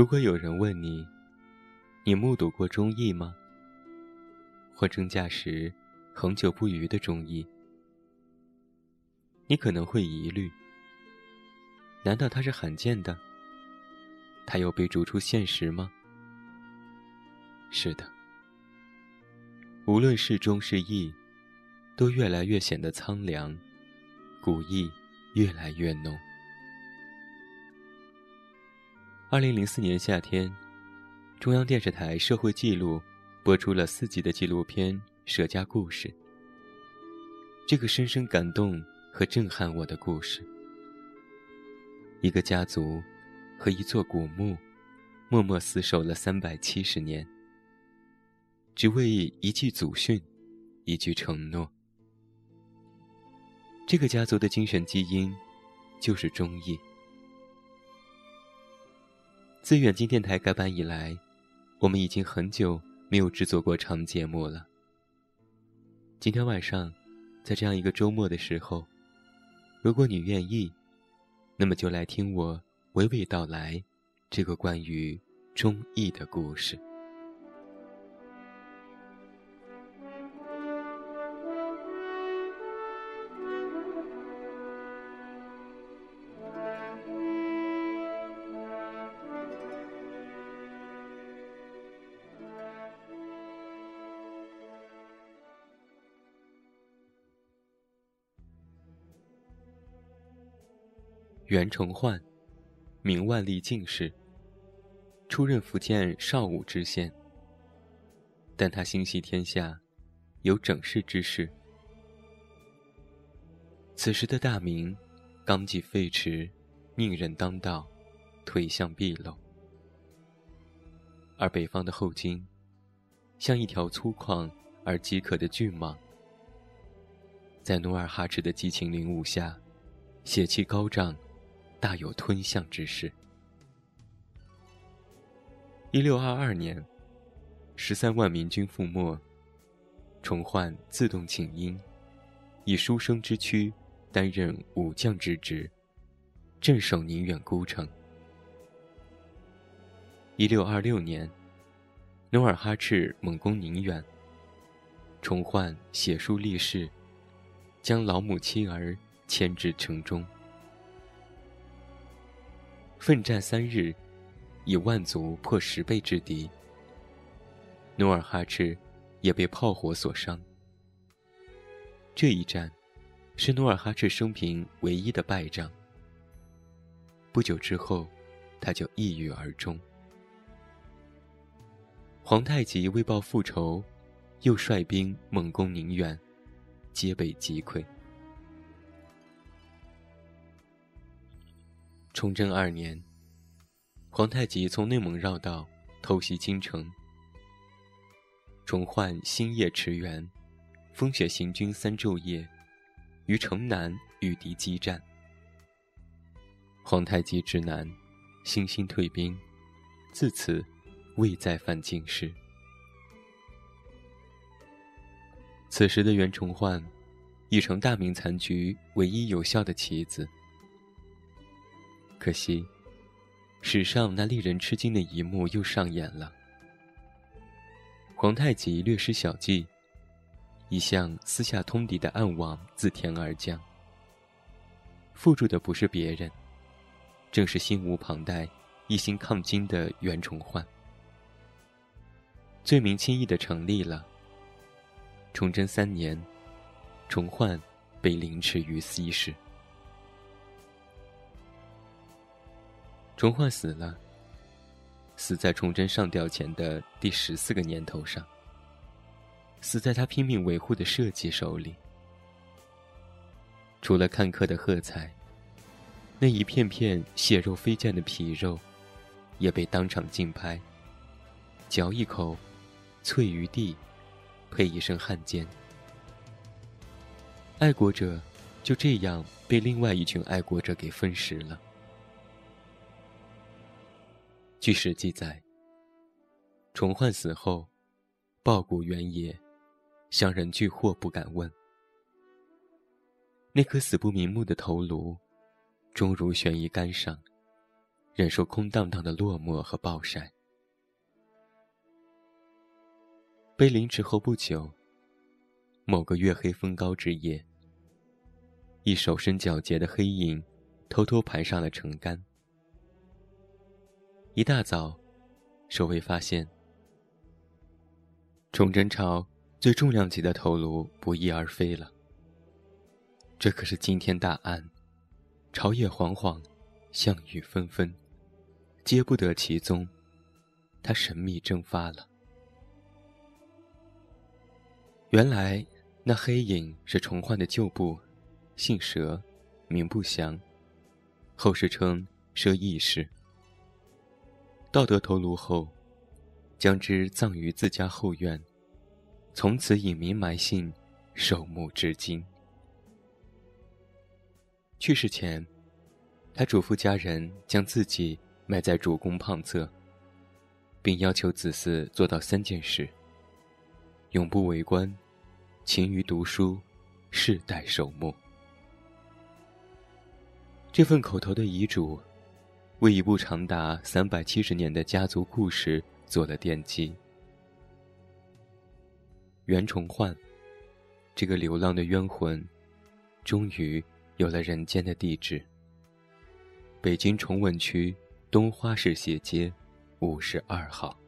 如果有人问你，你目睹过忠义吗？或征驾时恒久不渝的忠义，你可能会疑虑：难道他是罕见的？他有被逐出现实吗？是的，无论是忠是义，都越来越显得苍凉，古意越来越浓。二零零四年夏天，中央电视台《社会记录》播出了四集的纪录片《舍家故事》。这个深深感动和震撼我的故事，一个家族和一座古墓，默默厮守了三百七十年，只为一句祖训，一句承诺。这个家族的精神基因，就是忠义。自远近电台改版以来，我们已经很久没有制作过长节目了。今天晚上，在这样一个周末的时候，如果你愿意，那么就来听我娓娓道来这个关于忠义的故事。袁崇焕，名万历进士。出任福建邵武知县。但他心系天下，有整事之事。此时的大明，纲纪废弛，宁人当道，腿相毕露。而北方的后金，像一条粗犷而饥渴的巨蟒，在努尔哈赤的激情领舞下，血气高涨。大有吞象之势。一六二二年，十三万明军覆没，崇焕自动请缨，以书生之躯担任武将之职，镇守宁远孤城。一六二六年，努尔哈赤猛攻宁远，崇焕写书立誓，将老母妻儿牵至城中。奋战三日，以万卒破十倍之敌。努尔哈赤也被炮火所伤。这一战，是努尔哈赤生平唯一的败仗。不久之后，他就抑郁而终。皇太极为报复仇，又率兵猛攻宁远，皆被击溃。崇祯二年，皇太极从内蒙绕道偷袭京城。崇焕星夜驰援，风雪行军三昼夜，于城南与敌激战。皇太极之难，悻悻退兵，自此未再犯京师。此时的袁崇焕，已成大明残局唯一有效的棋子。可惜，史上那令人吃惊的一幕又上演了。皇太极略施小计，一向私下通敌的暗网自天而降。附住的不是别人，正是心无旁贷、一心抗金的袁崇焕。罪名轻易的成立了。崇祯三年，崇焕被凌迟于西市。崇焕死了，死在崇祯上吊前的第十四个年头上，死在他拼命维护的社稷手里。除了看客的喝彩，那一片片血肉飞溅的皮肉，也被当场竞拍。嚼一口，脆于地，配一声汉奸。爱国者就这样被另外一群爱国者给分食了。据史记载，崇焕死后，抱骨原野，乡人俱惑不敢问。那颗死不瞑目的头颅，终如悬于杆上，忍受空荡荡的落寞和暴晒。被凌迟后不久，某个月黑风高之夜，一手身皎洁的黑影偷偷爬上了城杆。一大早，守卫发现崇祯朝最重量级的头颅不翼而飞了。这可是惊天大案，朝野惶惶，项羽纷纷，皆不得其踪。他神秘蒸发了。原来，那黑影是崇焕的旧部，姓佘，名不详，后世称佘义士。盗得头颅后，将之葬于自家后院，从此隐名埋姓，守墓至今。去世前，他嘱咐家人将自己埋在主公旁侧，并要求子嗣做到三件事。永不为官，勤于读书，世代守墓。这份口头的遗嘱，为一部长达三百七十年的家族故事做了奠基。袁崇焕，这个流浪的冤魂，终于有了人间的地址。北京崇文区东花市斜街五十二号。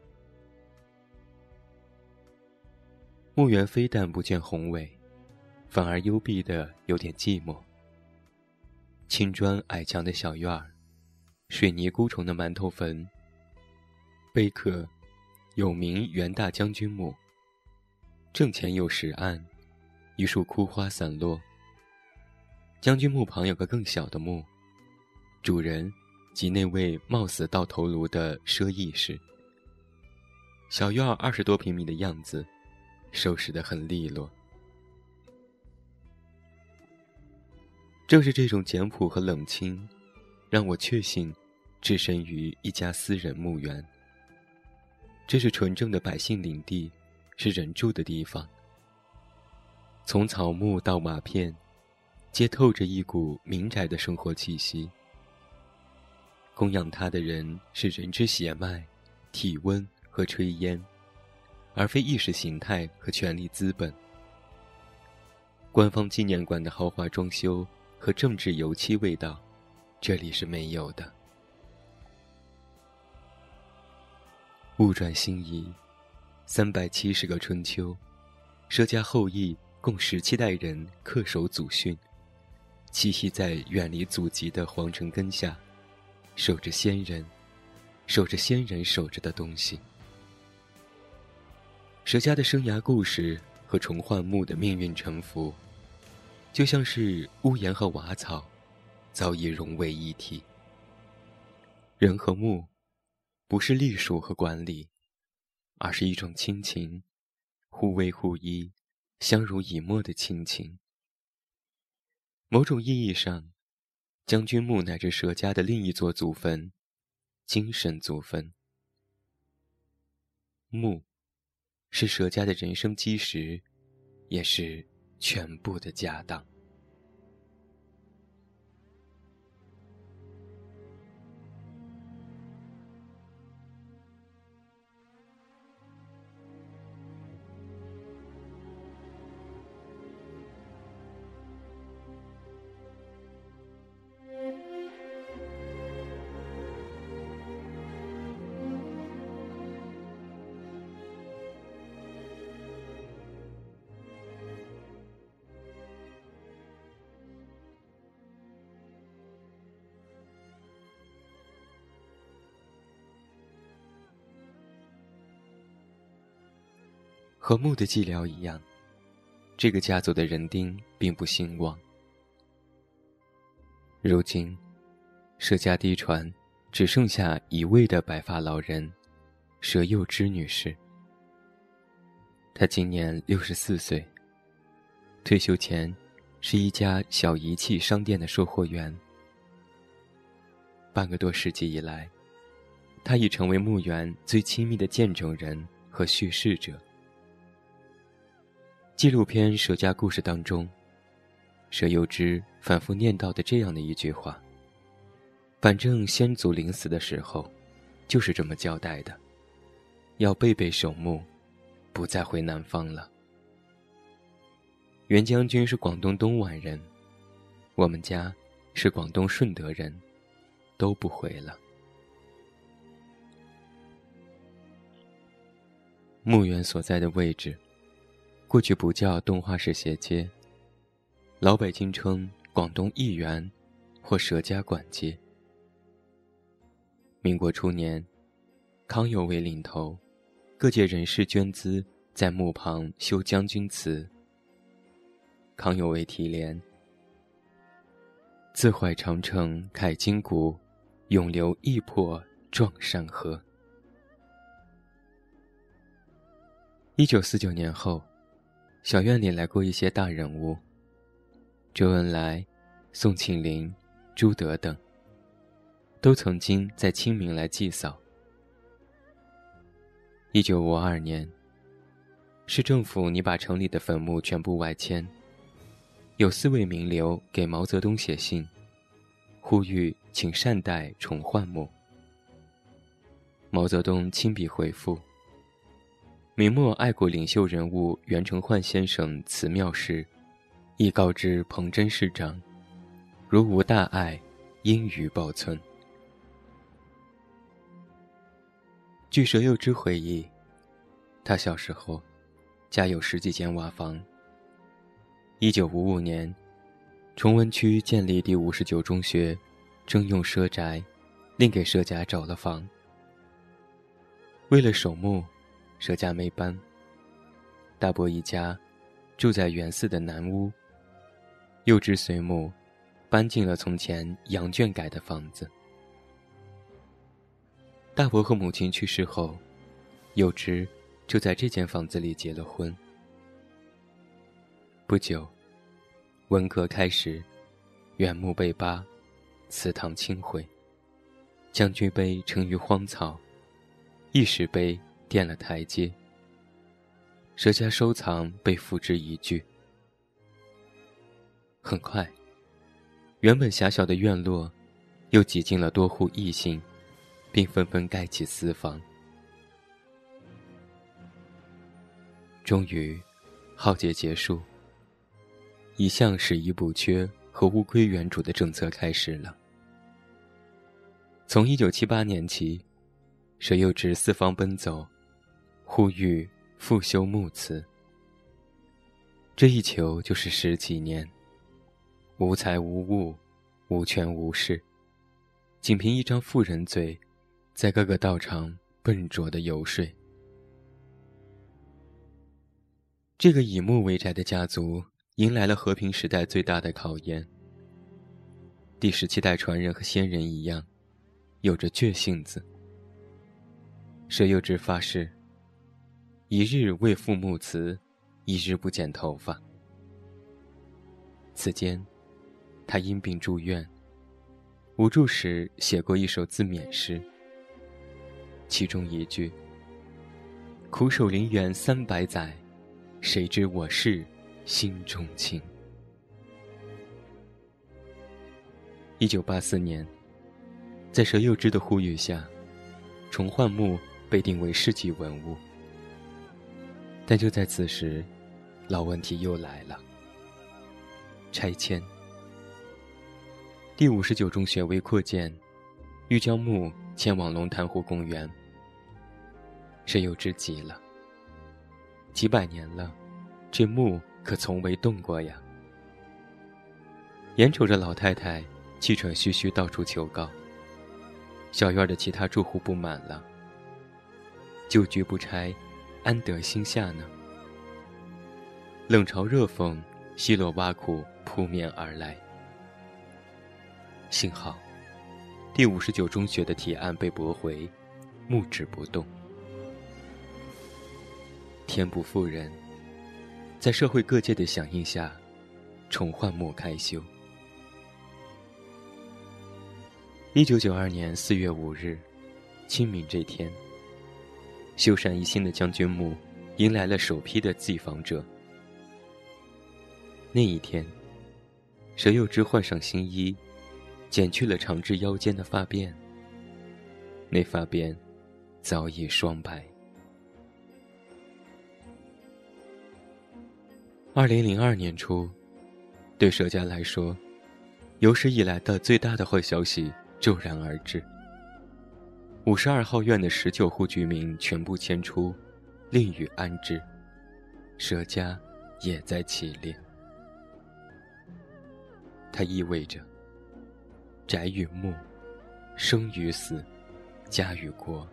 墓园非但不见宏伟，反而幽闭的有点寂寞。青砖矮墙的小院儿，水泥孤虫的馒头坟。碑刻，有名袁大将军墓。正前有石案，一束枯花散落。将军墓旁有个更小的墓，主人即那位冒死盗头颅的佘义士。小院二十多平米的样子。收拾得很利落。正是这种简朴和冷清，让我确信，置身于一家私人墓园。这是纯正的百姓领地，是人住的地方。从草木到瓦片，皆透着一股民宅的生活气息。供养他的人是人之血脉、体温和炊烟。而非意识形态和权力资本。官方纪念馆的豪华装修和政治油漆味道，这里是没有的。物转星移，三百七十个春秋，佘家后裔共十七代人恪守祖训，栖息在远离祖籍的皇城根下，守着先人，守着先人守着的东西。佘家的生涯故事和崇焕墓的命运沉浮，就像是屋檐和瓦草，早已融为一体。人和墓，不是隶属和管理，而是一种亲情，互为互依、相濡以沫的亲情。某种意义上，将军墓乃至佘家的另一座祖坟，精神祖坟。墓。是佘家的人生基石，也是全部的家当。和墓的寂寥一样，这个家族的人丁并不兴旺。如今，佘家嫡传只剩下一位的白发老人，佘幼芝女士。她今年六十四岁。退休前，是一家小仪器商店的售货员。半个多世纪以来，她已成为墓园最亲密的见证人和叙事者。纪录片《佘家故事》当中，佘幼芝反复念叨的这样的一句话：“反正先祖临死的时候，就是这么交代的，要背背守墓，不再回南方了。袁将军是广东东莞人，我们家是广东顺德人，都不回了。墓园所在的位置，过去不叫东华市斜街，老北京称广东义园，或佘家馆街。民国初年，康有为领头，各界人士捐资，在墓旁修将军祠。康有为题联：“自怀长城凯金谷，永留义魄壮山河。”一九四九年后，小院里来过一些大人物，周恩来、宋庆龄、朱德等。都曾经在清明来祭扫。一九五二年，市政府拟把城里的坟墓全部外迁，有四位名流给毛泽东写信，呼吁请善待重焕墓。毛泽东亲笔回复：“明末爱国领袖人物袁成焕先生祠庙事，亦告知彭真市长，如无大碍，应予保存。”据佘幼芝回忆，他小时候家有十几间瓦房。一九五五年，崇文区建立第五十九中学，征用佘宅，另给佘家找了房。为了守墓，佘家没搬。大伯一家住在原寺的南屋，幼芝随母搬进了从前羊圈改的房子。大伯和母亲去世后，幼芝就在这间房子里结了婚。不久，文革开始，原墓被扒，祠堂清毁，将军碑成于荒草，义士碑垫了台阶。佘家收藏被付之一炬。很快，原本狭小的院落，又挤进了多户异性。并纷纷盖起私房。终于，浩劫结束。一向拾遗补缺和物归原主的政策开始了。从一九七八年起，佘幼芝四方奔走，呼吁复修墓祠。这一求就是十几年，无财无物，无权无势，仅凭一张妇人嘴。在各个道场笨拙的游说，这个以木为宅的家族迎来了和平时代最大的考验。第十七代传人和先人一样，有着倔性子。佘幼芝发誓：一日未赴墓辞，一日不剪头发。此间，他因病住院，无助时写过一首自勉诗。其中一句：“苦守陵园三百载，谁知我是心中情。”一九八四年，在佘幼芝的呼吁下，重焕墓被定为市级文物。但就在此时，老问题又来了：拆迁。第五十九中学为扩建，欲将墓迁往龙潭湖公园。谁又知急了？几百年了，这墓可从未动过呀！眼瞅着老太太气喘吁吁到处求告，小院的其他住户不满了。旧居不拆，安得心下呢？冷嘲热讽，奚落挖苦扑面而来。幸好，第五十九中学的提案被驳回，木止不动。天不负人，在社会各界的响应下，重焕莫开修。一九九二年四月五日，清明这天，修缮一新的将军墓迎来了首批的祭访者。那一天，佘幼芝换上新衣，剪去了长至腰间的发辫，那发辫早已霜白。二零零二年初，对佘家来说，有史以来的最大的坏消息骤然而至。五十二号院的十九户居民全部迁出，另予安置，佘家也在其列。它意味着宅与墓，生与死，家与国。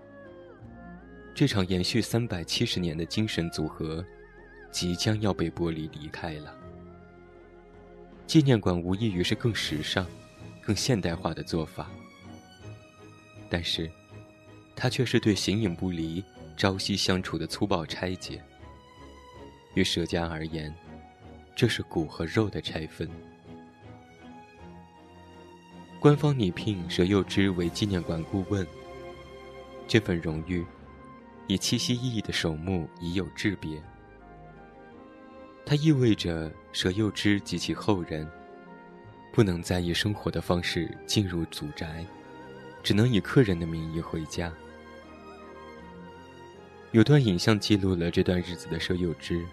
这场延续三百七十年的精神组合。即将要被剥离离开了。纪念馆无异于是更时尚、更现代化的做法，但是，它却是对形影不离、朝夕相处的粗暴拆解。于佘家而言，这是骨和肉的拆分。官方拟聘佘幼芝为纪念馆顾问，这份荣誉，以七夕意义的守墓已有质别。它意味着佘幼芝及其后人，不能再以生活的方式进入祖宅，只能以客人的名义回家。有段影像记录了这段日子的佘幼芝。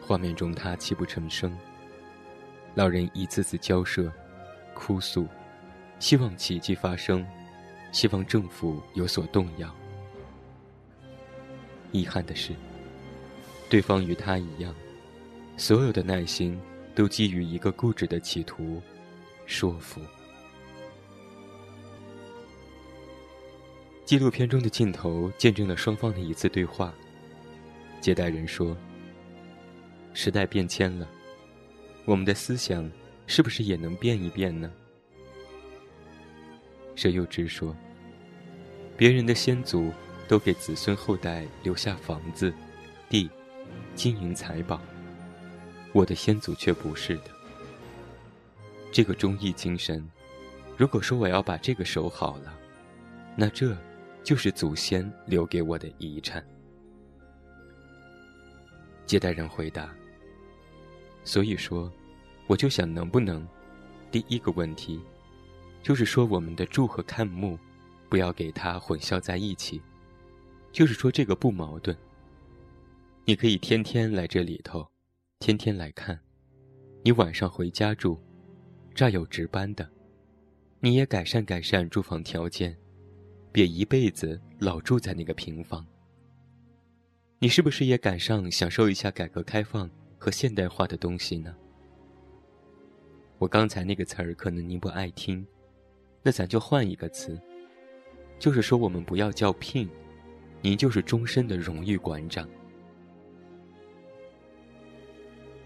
画面中，他泣不成声。老人一次次交涉、哭诉，希望奇迹发生，希望政府有所动摇。遗憾的是，对方与他一样。所有的耐心都基于一个固执的企图，说服。纪录片中的镜头见证了双方的一次对话。接待人说：“时代变迁了，我们的思想是不是也能变一变呢？”佘幼芝说：“别人的先祖都给子孙后代留下房子、地、金银财宝。”我的先祖却不是的。这个忠义精神，如果说我要把这个守好了，那这就是祖先留给我的遗产。接待人回答：“所以说，我就想能不能，第一个问题，就是说我们的住和看墓，不要给它混淆在一起，就是说这个不矛盾。你可以天天来这里头。”天天来看，你晚上回家住，这儿有值班的，你也改善改善住房条件，别一辈子老住在那个平房。你是不是也赶上享受一下改革开放和现代化的东西呢？我刚才那个词儿可能您不爱听，那咱就换一个词，就是说我们不要叫聘，您就是终身的荣誉馆长。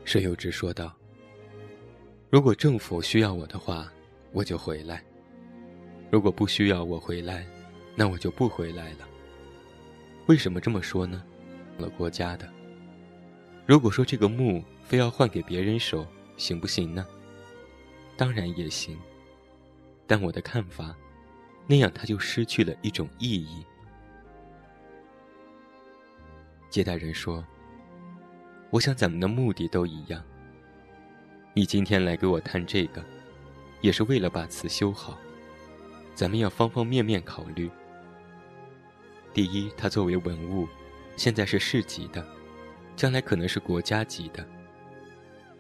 佘有志说道：“如果政府需要我的话，我就回来；如果不需要我回来，那我就不回来了。为什么这么说呢？了国家的。如果说这个墓非要换给别人守，行不行呢？当然也行。但我的看法，那样它就失去了一种意义。”接待人说。我想咱们的目的都一样。你今天来给我谈这个，也是为了把词修好。咱们要方方面面考虑。第一，它作为文物，现在是市级的，将来可能是国家级的。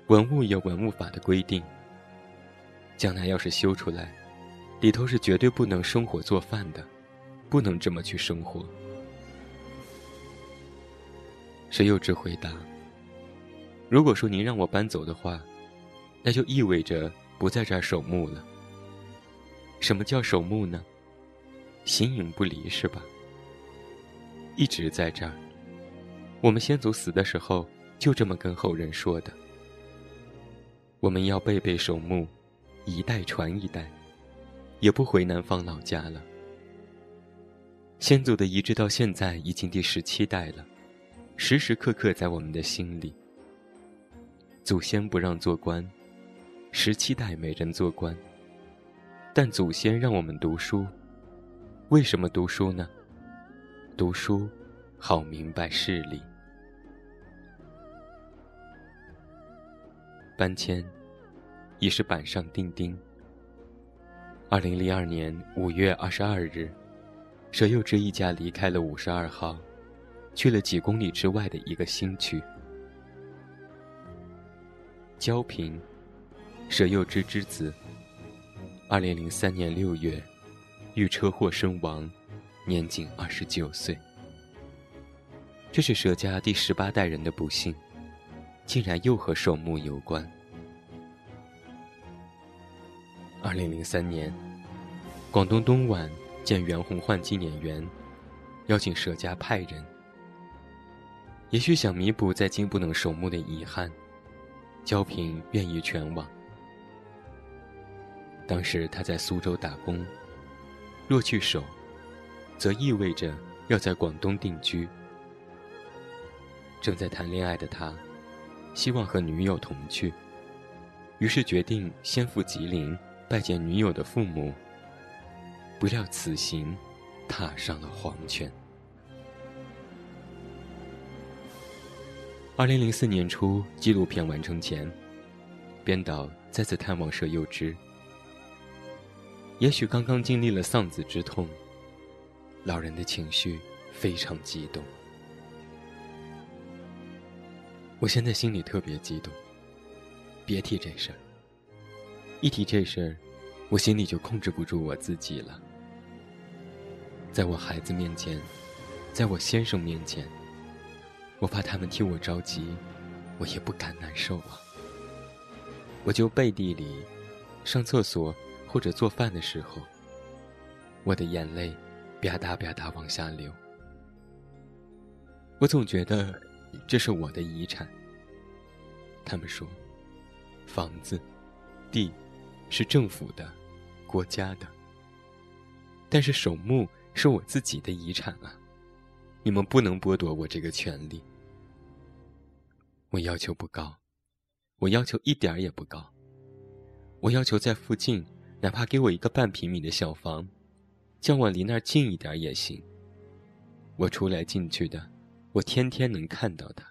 文物有文物法的规定。将来要是修出来，里头是绝对不能生火做饭的，不能这么去生活。谁又只回答？如果说您让我搬走的话，那就意味着不在这儿守墓了。什么叫守墓呢？形影不离是吧？一直在这儿。我们先祖死的时候就这么跟后人说的。我们要辈辈守墓，一代传一代，也不回南方老家了。先祖的遗志到现在已经第十七代了，时时刻刻在我们的心里。祖先不让做官，十七代没人做官。但祖先让我们读书，为什么读书呢？读书，好明白事理。搬迁，已是板上钉钉。二零零二年五月二十二日，佘幼芝一家离开了五十二号，去了几公里之外的一个新区。焦平，佘幼芝之子。二零零三年六月，遇车祸身亡，年仅二十九岁。这是佘家第十八代人的不幸，竟然又和守墓有关。二零零三年，广东东莞建袁弘焕纪念园，邀请佘家派人。也许想弥补在京不能守墓的遗憾，焦平愿意全往。当时他在苏州打工，若去守，则意味着要在广东定居。正在谈恋爱的他，希望和女友同去，于是决定先赴吉林。拜见女友的父母，不料此行踏上了黄泉。二零零四年初，纪录片完成前，编导再次探望佘幼芝。也许刚刚经历了丧子之痛，老人的情绪非常激动。我现在心里特别激动，别提这事儿。一提这事儿，我心里就控制不住我自己了。在我孩子面前，在我先生面前，我怕他们替我着急，我也不敢难受啊。我就背地里，上厕所或者做饭的时候，我的眼泪吧嗒吧嗒往下流。我总觉得这是我的遗产。他们说，房子、地。是政府的，国家的。但是守墓是我自己的遗产啊！你们不能剥夺我这个权利。我要求不高，我要求一点儿也不高。我要求在附近，哪怕给我一个半平米的小房，叫我离那儿近一点也行。我出来进去的，我天天能看到他。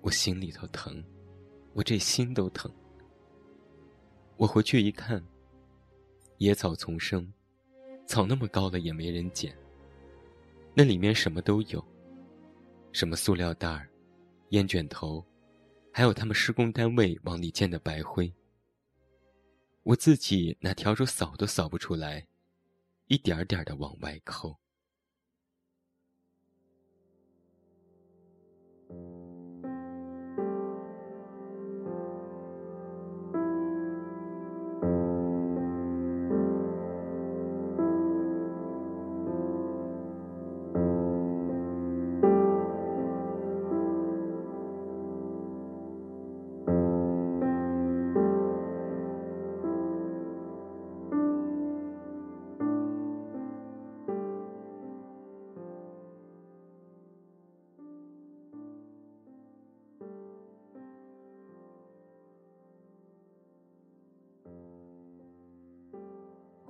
我心里头疼，我这心都疼。我回去一看，野草丛生，草那么高了也没人捡。那里面什么都有，什么塑料袋儿、烟卷头，还有他们施工单位往里溅的白灰。我自己拿笤帚扫都扫不出来，一点点的往外抠。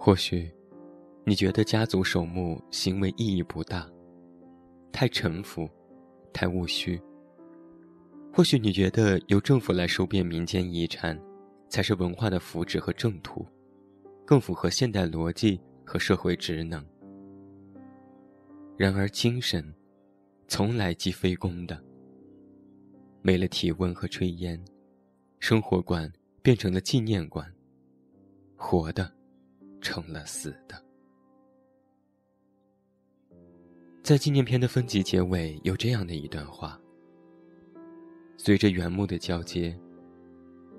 或许，你觉得家族守墓行为意义不大，太沉浮，太务虚。或许你觉得由政府来收编民间遗产，才是文化的福祉和正途，更符合现代逻辑和社会职能。然而，精神，从来即非公的。没了体温和炊烟，生活馆变成了纪念馆。活的。成了死的。在纪念片的分级结尾有这样的一段话：随着原木的交接，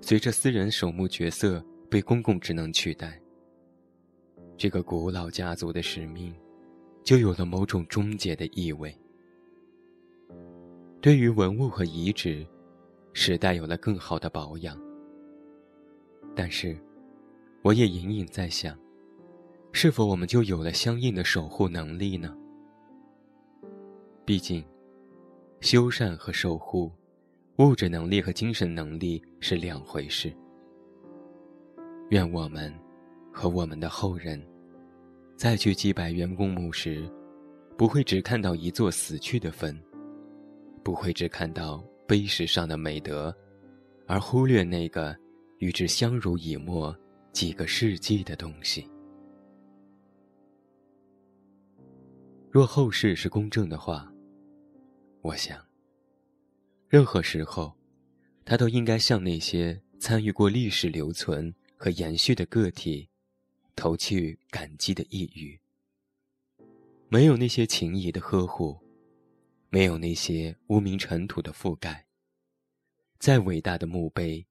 随着私人守墓角色被公共职能取代，这个古老家族的使命就有了某种终结的意味。对于文物和遗址，时代有了更好的保养，但是，我也隐隐在想。是否我们就有了相应的守护能力呢？毕竟，修缮和守护，物质能力和精神能力是两回事。愿我们和我们的后人，再去祭拜员工墓时，不会只看到一座死去的坟，不会只看到碑石上的美德，而忽略那个与之相濡以沫、几个世纪的东西。若后世是公正的话，我想，任何时候，他都应该向那些参与过历史留存和延续的个体，投去感激的意语。没有那些情谊的呵护，没有那些无名尘土的覆盖，再伟大的墓碑，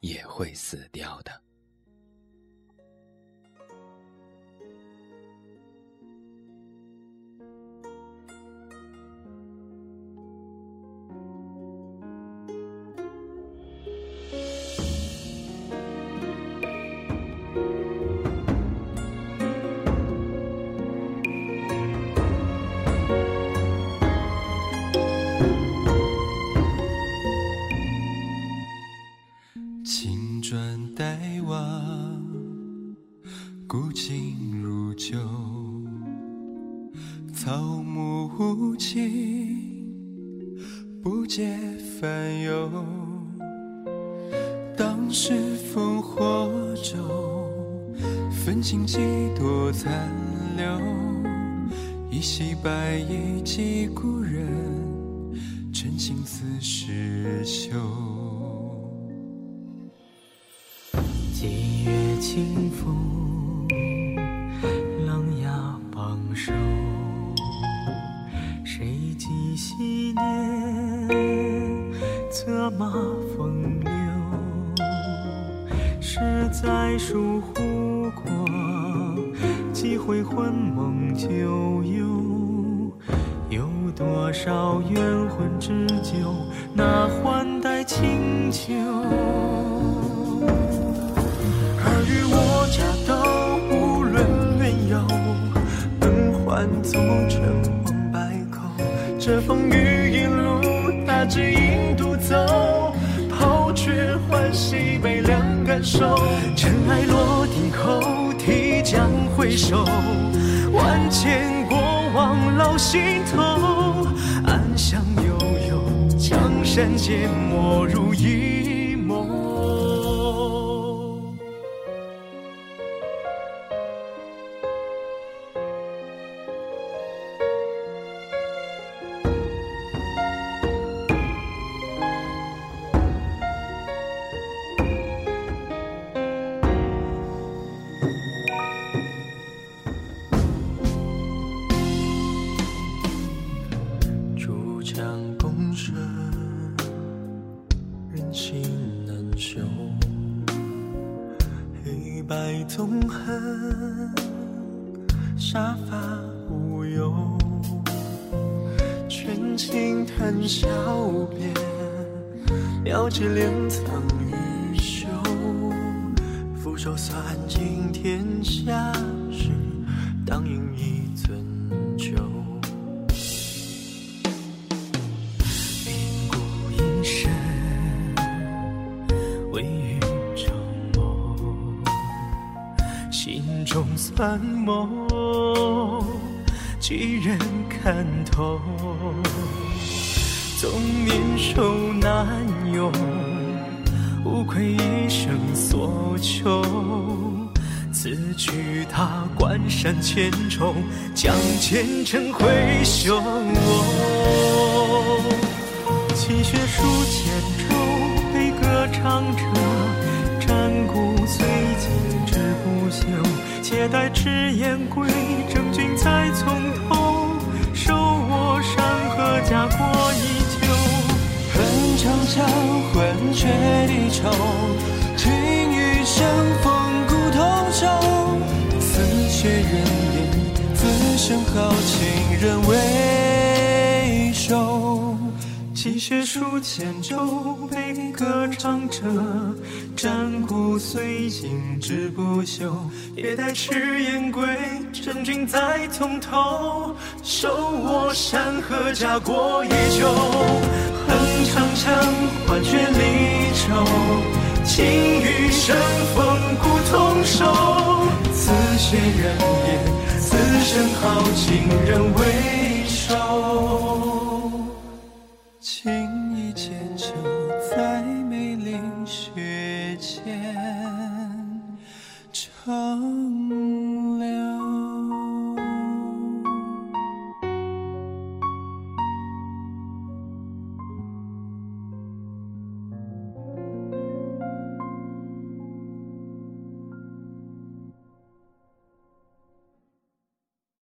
也会死掉的。是烽火中，焚尽几多残留。一袭白衣寄故人，真心似是休。几月清风，琅琊榜首。谁记昔年，策马十载疏忽过，几回魂梦旧游。有多少冤魂之酒那换代清酒？尔虞我诈都无论缘由，本换作尘。这风雨一路，大只影独走，抛却欢喜悲尘埃落定后，提将回首，万千过往烙心头。暗香悠悠，江山皆没如一算梦，几人看透？纵年少难用，无愧一生所求。此去踏关山千重，将前尘挥袖。泣血书千愁，悲歌唱彻，战鼓虽尽志不休。且待赤焰归，征君再从头。手握山河，家国依旧。恨长枪，换却离愁。情与生，风骨同守。似血人言，此生豪情人未收。泣血书千愁，悲歌唱着，战鼓虽尽志不休。也待赤焰归，征君再从头。手握山河，家国依旧。恨长枪，换却离愁。情与生，风骨同守。此血人言，此生豪情人未收。